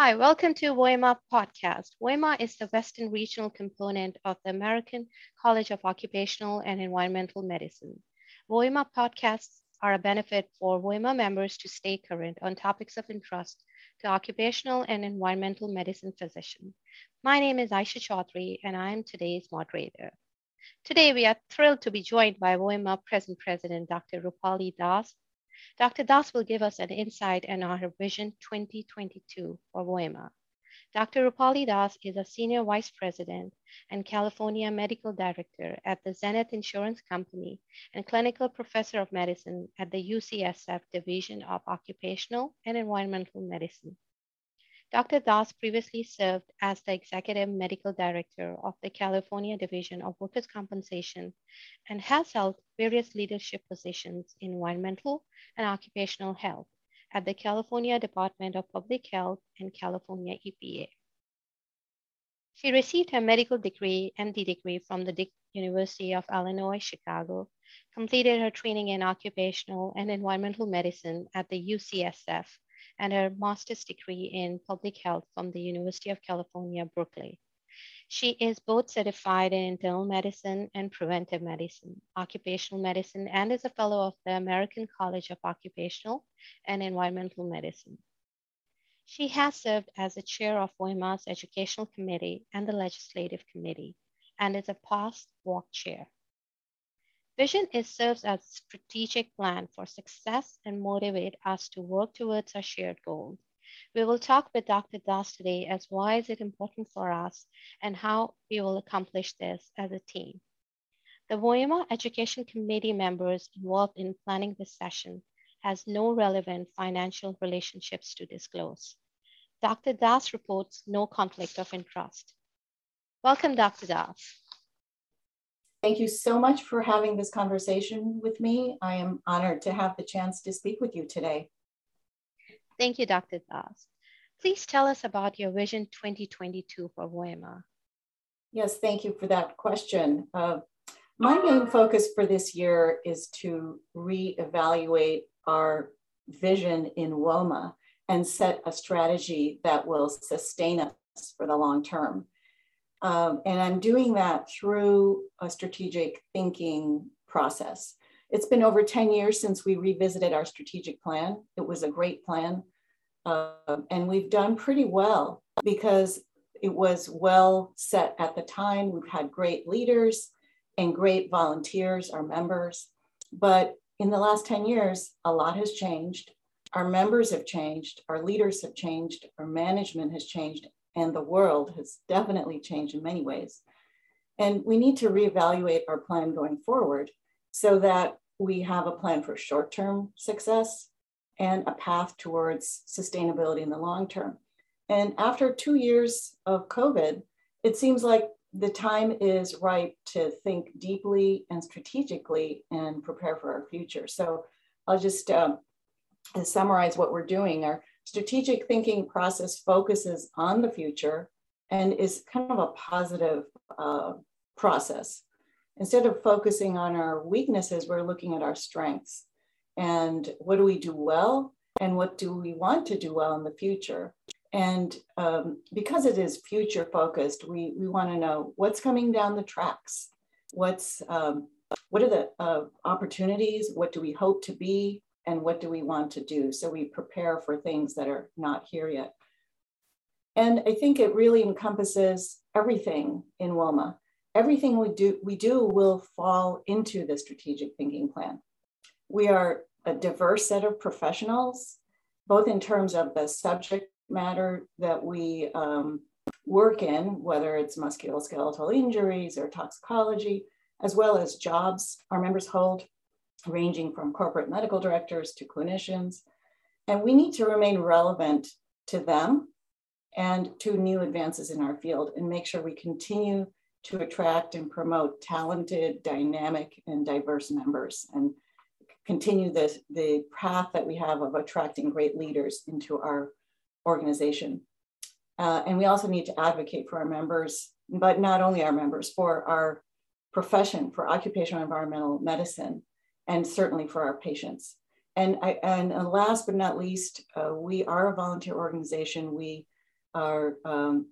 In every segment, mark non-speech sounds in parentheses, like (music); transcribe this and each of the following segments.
Hi, welcome to WOEMA podcast. WOEMA is the Western regional component of the American College of Occupational and Environmental Medicine. WOEMA podcasts are a benefit for WOEMA members to stay current on topics of interest to occupational and environmental medicine physicians. My name is Aisha Chaudhry, and I am today's moderator. Today, we are thrilled to be joined by WOEMA present president, Dr. Rupali Das, Dr. Das will give us an insight on our Vision 2022 for WOEMA. Dr. Rupali Das is a Senior Vice President and California Medical Director at the Zenith Insurance Company and Clinical Professor of Medicine at the UCSF Division of Occupational and Environmental Medicine. Dr. Das previously served as the Executive Medical Director of the California Division of Workers' Compensation and has held various leadership positions in environmental and occupational health at the California Department of Public Health and California EPA. She received her medical degree, MD degree from the University of Illinois, Chicago, completed her training in occupational and environmental medicine at the UCSF and her master's degree in public health from the University of California, Berkeley. She is both certified in internal medicine and preventive medicine, occupational medicine, and is a fellow of the American College of Occupational and Environmental Medicine. She has served as the chair of WOEMA's Educational Committee and the Legislative Committee, and is a past walk chair. Vision is serves as strategic plan for success and motivate us to work towards our shared goals. We will talk with Dr. Das today as why is it important for us and how we will accomplish this as a team. The WOEMA Education Committee members involved in planning this session has no relevant financial relationships to disclose. Dr. Das reports no conflict of interest. Welcome, Dr. Das. Thank you so much for having this conversation with me. I am honored to have the chance to speak with you today. Thank you, Dr. Das. Please tell us about your Vision 2022 for WOEMA. Yes, thank you for that question. Uh, my main focus for this year is to reevaluate our vision in WOEMA and set a strategy that will sustain us for the long term. Um, and I'm doing that through a strategic thinking process. It's been over 10 years since we revisited our strategic plan. It was a great plan. Uh, and we've done pretty well because it was well set at the time. We've had great leaders and great volunteers, our members. But in the last 10 years, a lot has changed. Our members have changed, our leaders have changed, our management has changed, and the world has definitely changed in many ways. And we need to reevaluate our plan going forward so that we have a plan for short term success and a path towards sustainability in the long term. And after two years of COVID, it seems like the time is right to think deeply and strategically and prepare for our future. So I'll just uh, summarize what we're doing. Our strategic thinking process focuses on the future and is kind of a positive uh, process. Instead of focusing on our weaknesses, we're looking at our strengths and what do we do well and what do we want to do well in the future. And um, because it is future focused, we, we want to know what's coming down the tracks. What's um, what are the uh, opportunities? What do we hope to be? And what do we want to do? So we prepare for things that are not here yet. And I think it really encompasses everything in WOEMA. Everything we do, we do will fall into the strategic thinking plan. We are a diverse set of professionals, both in terms of the subject matter that we um, work in, whether it's musculoskeletal injuries or toxicology, as well as jobs our members hold ranging from corporate medical directors to clinicians. And we need to remain relevant to them and to new advances in our field and make sure we continue to attract and promote talented, dynamic, and diverse members and continue the, the path that we have of attracting great leaders into our organization. Uh, and we also need to advocate for our members, but not only our members, for our profession, for occupational environmental medicine, and certainly for our patients. And, I, and last but not least, uh, we are a volunteer organization. We are um,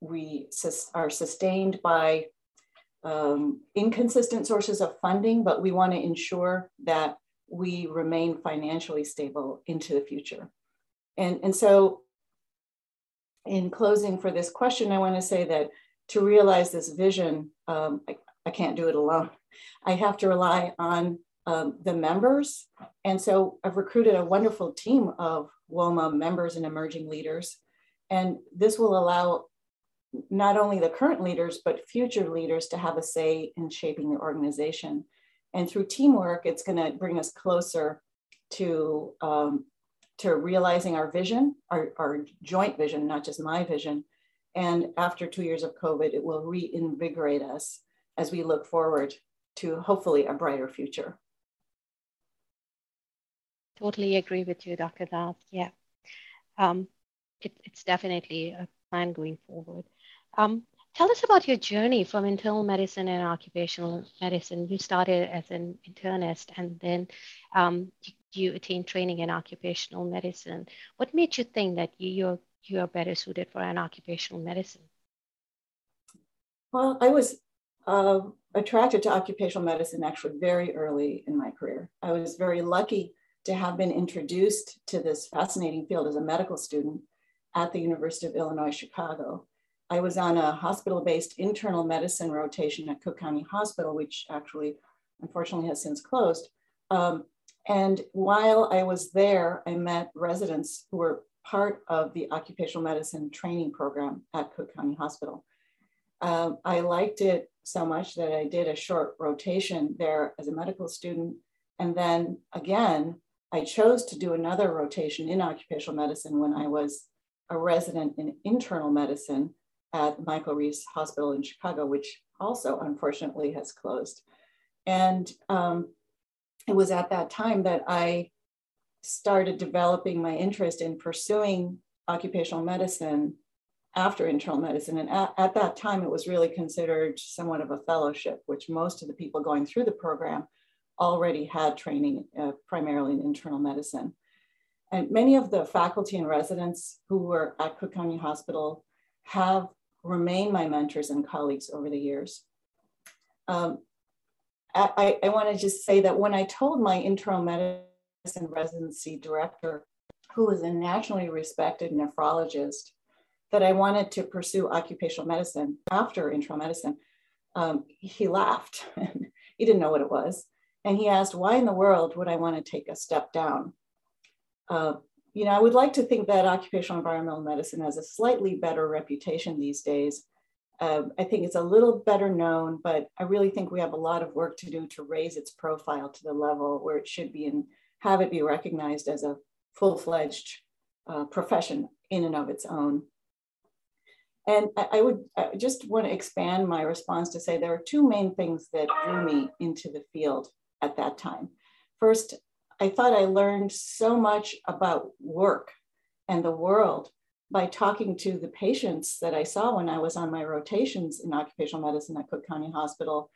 we sus are sustained by um, inconsistent sources of funding, but we want to ensure that we remain financially stable into the future. And, and so in closing for this question, I want to say that to realize this vision, um, I, can't do it alone. I have to rely on um, the members. And so I've recruited a wonderful team of WOEMA members and emerging leaders. And this will allow not only the current leaders, but future leaders to have a say in shaping the organization. And through teamwork, it's going to bring us closer to, um, to realizing our vision, our, our joint vision, not just my vision. And after two years of COVID, it will reinvigorate us as we look forward to hopefully a brighter future. Totally agree with you, Dr. Das. Yeah. Um, it, it's definitely a plan going forward. Um, tell us about your journey from internal medicine and occupational medicine. You started as an internist and then um, you, you, attained training in occupational medicine. What made you think that you're, you're better suited for an occupational medicine? Well, I was uh, attracted to occupational medicine actually very early in my career. I was very lucky to have been introduced to this fascinating field as a medical student at the University of Illinois Chicago. I was on a hospital based internal medicine rotation at Cook County Hospital, which actually unfortunately has since closed. Um, and while I was there, I met residents who were part of the occupational medicine training program at Cook County Hospital. Um, I liked it so much that I did a short rotation there as a medical student. And then again, I chose to do another rotation in occupational medicine when I was a resident in internal medicine at Michael Reese Hospital in Chicago, which also unfortunately has closed. And um, it was at that time that I started developing my interest in pursuing occupational medicine after internal medicine. And at, at, that time, it was really considered somewhat of a fellowship, which most of the people going through the program already had training uh, primarily in internal medicine. And many of the faculty and residents who were at Cook County Hospital have remained my mentors and colleagues over the years. Um, I, I want to just say that when I told my internal medicine residency director, who is a nationally respected nephrologist, that I wanted to pursue occupational medicine after internal medicine, um, he laughed. (laughs) he didn't know what it was. And he asked, why in the world would I want to take a step down? Uh, you know, I would like to think that occupational environmental medicine has a slightly better reputation these days. Uh, I think it's a little better known, but I really think we have a lot of work to do to raise its profile to the level where it should be and have it be recognized as a full-fledged uh, profession in and of its own. And I, would just want to expand my response to say there are two main things that drew me into the field at that time. First, I thought I learned so much about work and the world by talking to the patients that I saw when I was on my rotations in occupational medicine at Cook County Hospital.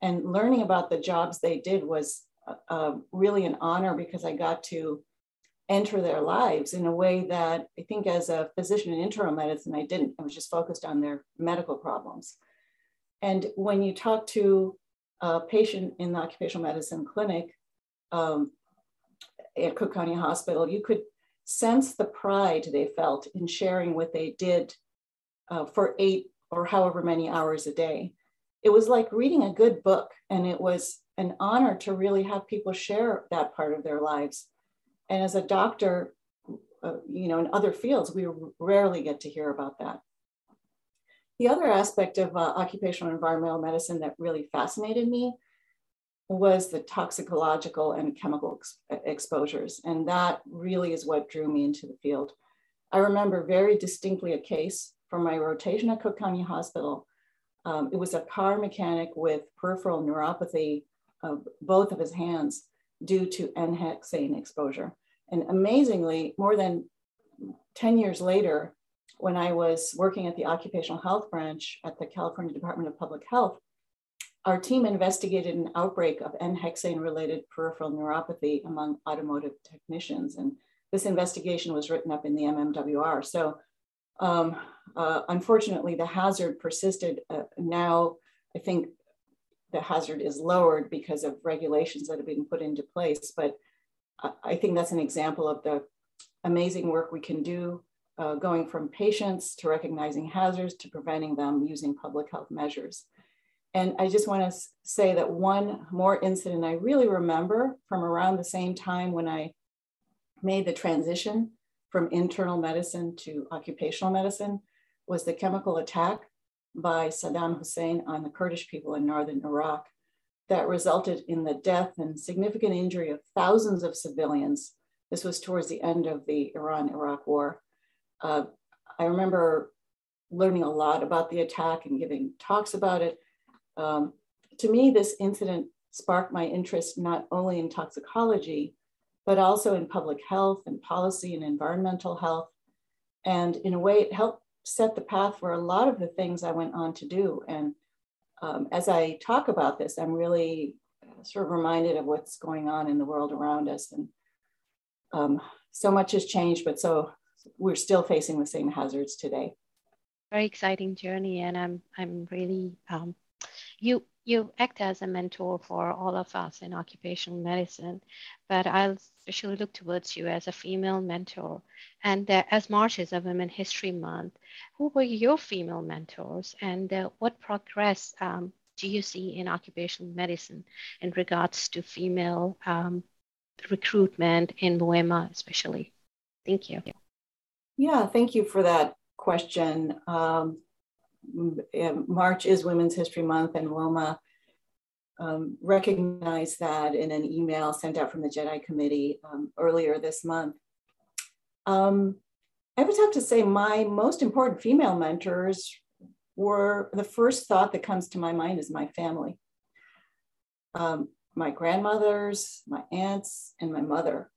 And learning about the jobs they did was uh, uh, really an honor because I got to enter their lives in a way that I think as a physician in internal medicine, I didn't. I was just focused on their medical problems. And when you talk to a patient in the occupational medicine clinic, um, at Cook County Hospital, you could sense the pride they felt in sharing what they did uh, for eight or however many hours a day. It was like reading a good book, and it was an honor to really have people share that part of their lives. And as a doctor, uh, you know, in other fields, we rarely get to hear about that. The other aspect of uh, occupational environmental medicine that really fascinated me was the toxicological and chemical ex exposures. And that really is what drew me into the field. I remember very distinctly a case from my rotation at Cook County Hospital. Um, it was a car mechanic with peripheral neuropathy of both of his hands due to N-hexane exposure. And amazingly, more than 10 years later, when I was working at the occupational health branch at the California Department of Public Health, our team investigated an outbreak of N-hexane related peripheral neuropathy among automotive technicians. And this investigation was written up in the MMWR. So Um, uh, unfortunately, the hazard persisted. Uh, now, I think the hazard is lowered because of regulations that have been put into place. But I think that's an example of the amazing work we can do uh, going from patients to recognizing hazards to preventing them using public health measures. And I just want to say that one more incident I really remember from around the same time when I made the transition from internal medicine to occupational medicine was the chemical attack by Saddam Hussein on the Kurdish people in northern Iraq that resulted in the death and significant injury of thousands of civilians. This was towards the end of the Iran Iraq war. Uh, I remember learning a lot about the attack and giving talks about it. Um, to me, this incident sparked my interest not only in toxicology, but also in public health and policy and environmental health. And in a way, it helped set the path for a lot of the things I went on to do. And um, as I talk about this, I'm really sort of reminded of what's going on in the world around us. And um, so much has changed, but so we're still facing the same hazards today. Very exciting journey, and I'm I'm really um, you you act as a mentor for all of us in occupational medicine, but I'll especially look towards you as a female mentor. And uh, as March is a Women History Month, who were your female mentors, and uh, what progress um, do you see in occupational medicine in regards to female um, recruitment in WOEMA, especially? Thank you. Yeah, thank you for that question. Um, March is Women's History Month, and WOEMA um, recognized that in an email sent out from the JEDI Committee um, earlier this month. Um, I would have to say my most important female mentors were the first thought that comes to my mind is my family. Um, my grandmothers, my aunts, and my mother.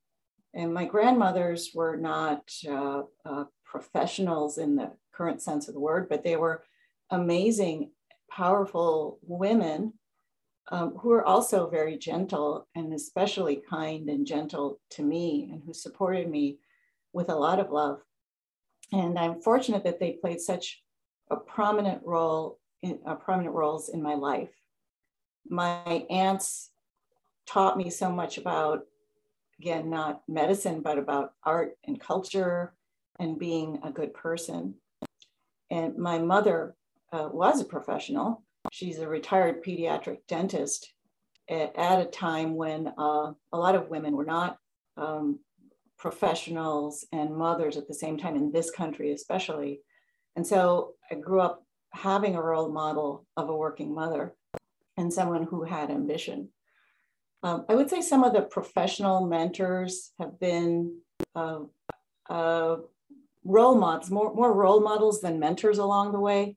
And my grandmothers were not uh, uh, professionals in the current sense of the word, but they were amazing, powerful women um, who were also very gentle and especially kind and gentle to me and who supported me with a lot of love. And I'm fortunate that they played such a prominent role in uh, prominent roles in my life. My aunts taught me so much about again, not medicine, but about art and culture and being a good person. And my mother uh, was a professional. She's a retired pediatric dentist at, at a time when uh, a lot of women were not um, professionals and mothers at the same time in this country, especially. And so I grew up having a role model of a working mother and someone who had ambition. Um, I would say some of the professional mentors have been uh, uh, role models, more, more role models than mentors along the way.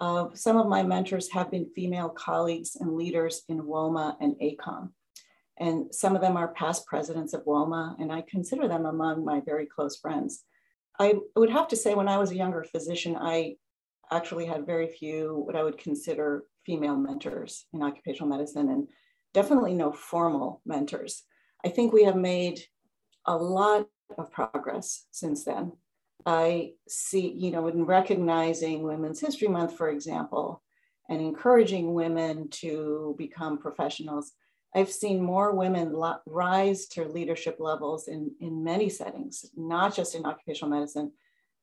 Uh, some of my mentors have been female colleagues and leaders in WOEMA and ACOEM. And some of them are past presidents of WOEMA, and I consider them among my very close friends. I would have to say, when I was a younger physician, I actually had very few what I would consider female mentors in occupational medicine. And definitely no formal mentors. I think we have made a lot of progress since then. I see, you know, in recognizing Women's History Month, for example, and encouraging women to become professionals, I've seen more women rise to leadership levels in, in many settings, not just in occupational medicine,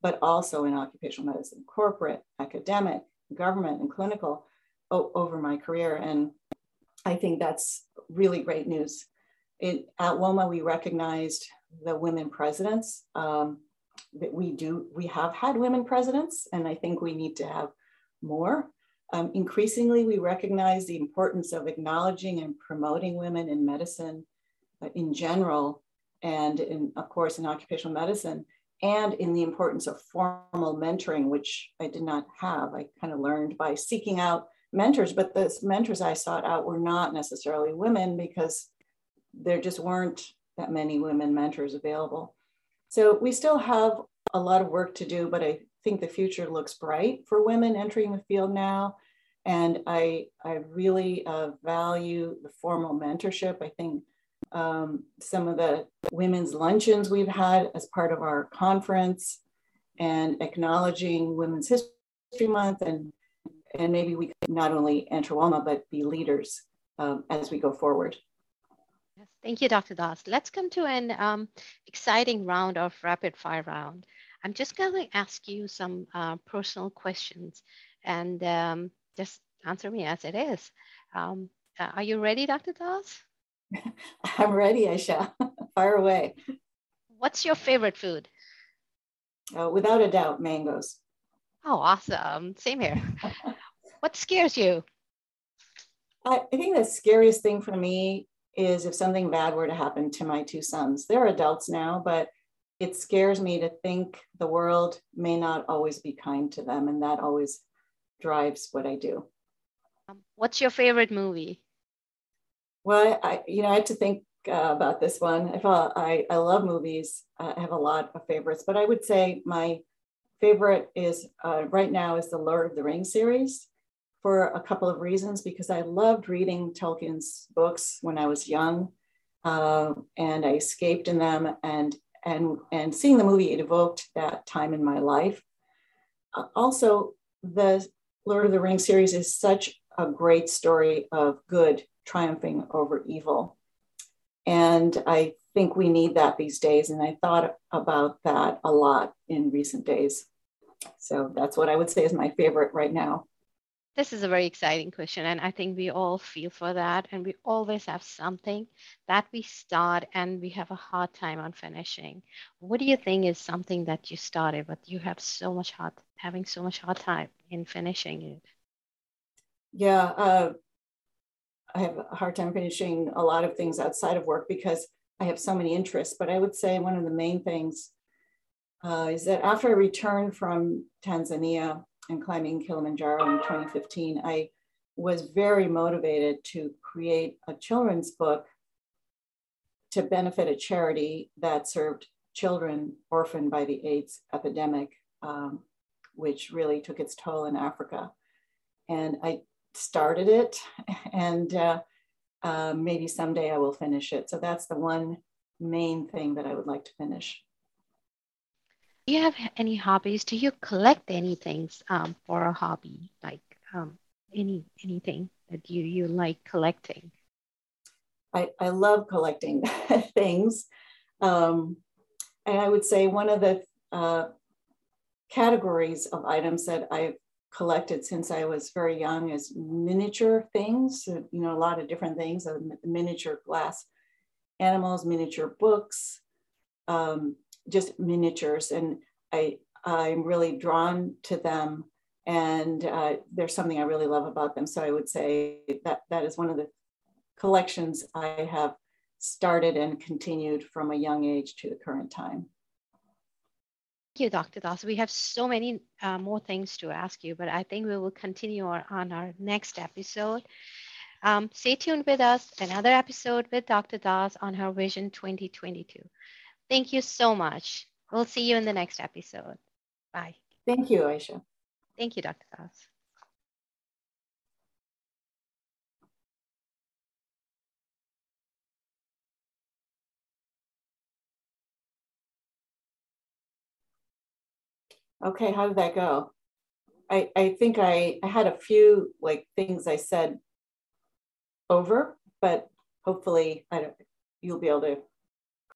but also in occupational medicine, corporate, academic, government, and clinical over my career. And I think that's really great news. It, at WOEMA, we recognized the women presidents. Um, that we do, we have had women presidents, and I think we need to have more. Um, increasingly, we recognize the importance of acknowledging and promoting women in medicine uh, in general, and in, of course, in occupational medicine, and in the importance of formal mentoring, which I did not have. I kind of learned by seeking out mentors, but the mentors I sought out were not necessarily women because there just weren't that many women mentors available. So we still have a lot of work to do, but I think the future looks bright for women entering the field now. And I, I really uh, value the formal mentorship. I think um, some of the women's luncheons we've had as part of our conference and acknowledging Women's History Month and and maybe we not only enter WOEMA but be leaders um, as we go forward. Yes, thank you, Dr. Das. Let's come to an um, exciting round of rapid fire round. I'm just going to ask you some uh, personal questions and um, just answer me as it is. Um, uh, are you ready, Dr. Das? (laughs) I'm ready, Aisha. (laughs) Fire away. What's your favorite food? Uh, without a doubt, mangoes. Oh, awesome. Same here. (laughs) what scares you? I, I think the scariest thing for me is if something bad were to happen to my two sons. They're adults now, but it scares me to think the world may not always be kind to them. And that always drives what I do. Um, what's your favorite movie? Well, I, you know, I had to think uh, about this one. I, I, I love movies. I have a lot of favorites, but I would say my favorite is uh, right now is the Lord of the Rings series for a couple of reasons because I loved reading Tolkien's books when I was young, uh, and I escaped in them, and and and seeing the movie it evoked that time in my life. Uh, also, the Lord of the Rings series is such a great story of good triumphing over evil, and I think we need that these days. And I thought about that a lot in recent days. So that's what I would say is my favorite right now. This is a very exciting question, and I think we all feel for that. And we always have something that we start and we have a hard time on finishing. What do you think is something that you started, but you have so much hard, having so much hard time in finishing it? Yeah, uh, I have a hard time finishing a lot of things outside of work because I have so many interests. But I would say one of the main things uh, is that after I returned from Tanzania and climbing Kilimanjaro in 2015, I was very motivated to create a children's book to benefit a charity that served children orphaned by the AIDS epidemic, um, which really took its toll in Africa. And I started it, (laughs) and uh, uh, maybe someday I will finish it. So that's the one main thing that I would like to finish. Do you have any hobbies? Do you collect any things um, for a hobby, like um, any anything that you you like collecting? I, I love collecting (laughs) things. Um, and I would say one of the uh, categories of items that I've collected since I was very young is miniature things, you know, a lot of different things, uh, miniature glass animals, miniature books, um, just miniatures. And I, I'm really drawn to them. And uh, there's something I really love about them. So I would say that that is one of the collections I have started and continued from a young age to the current time. Thank you, Dr. Das. We have so many uh, more things to ask you, but I think we will continue our, on our next episode. Um, stay tuned with us, another episode with Dr. Das on her Vision 2022. Thank you so much. We'll see you in the next episode. Bye. Thank you, Aisha. Thank you, Dr. Das. Okay, how did that go? I, I think I, I had a few like things I said over, but hopefully I don't, you'll be able to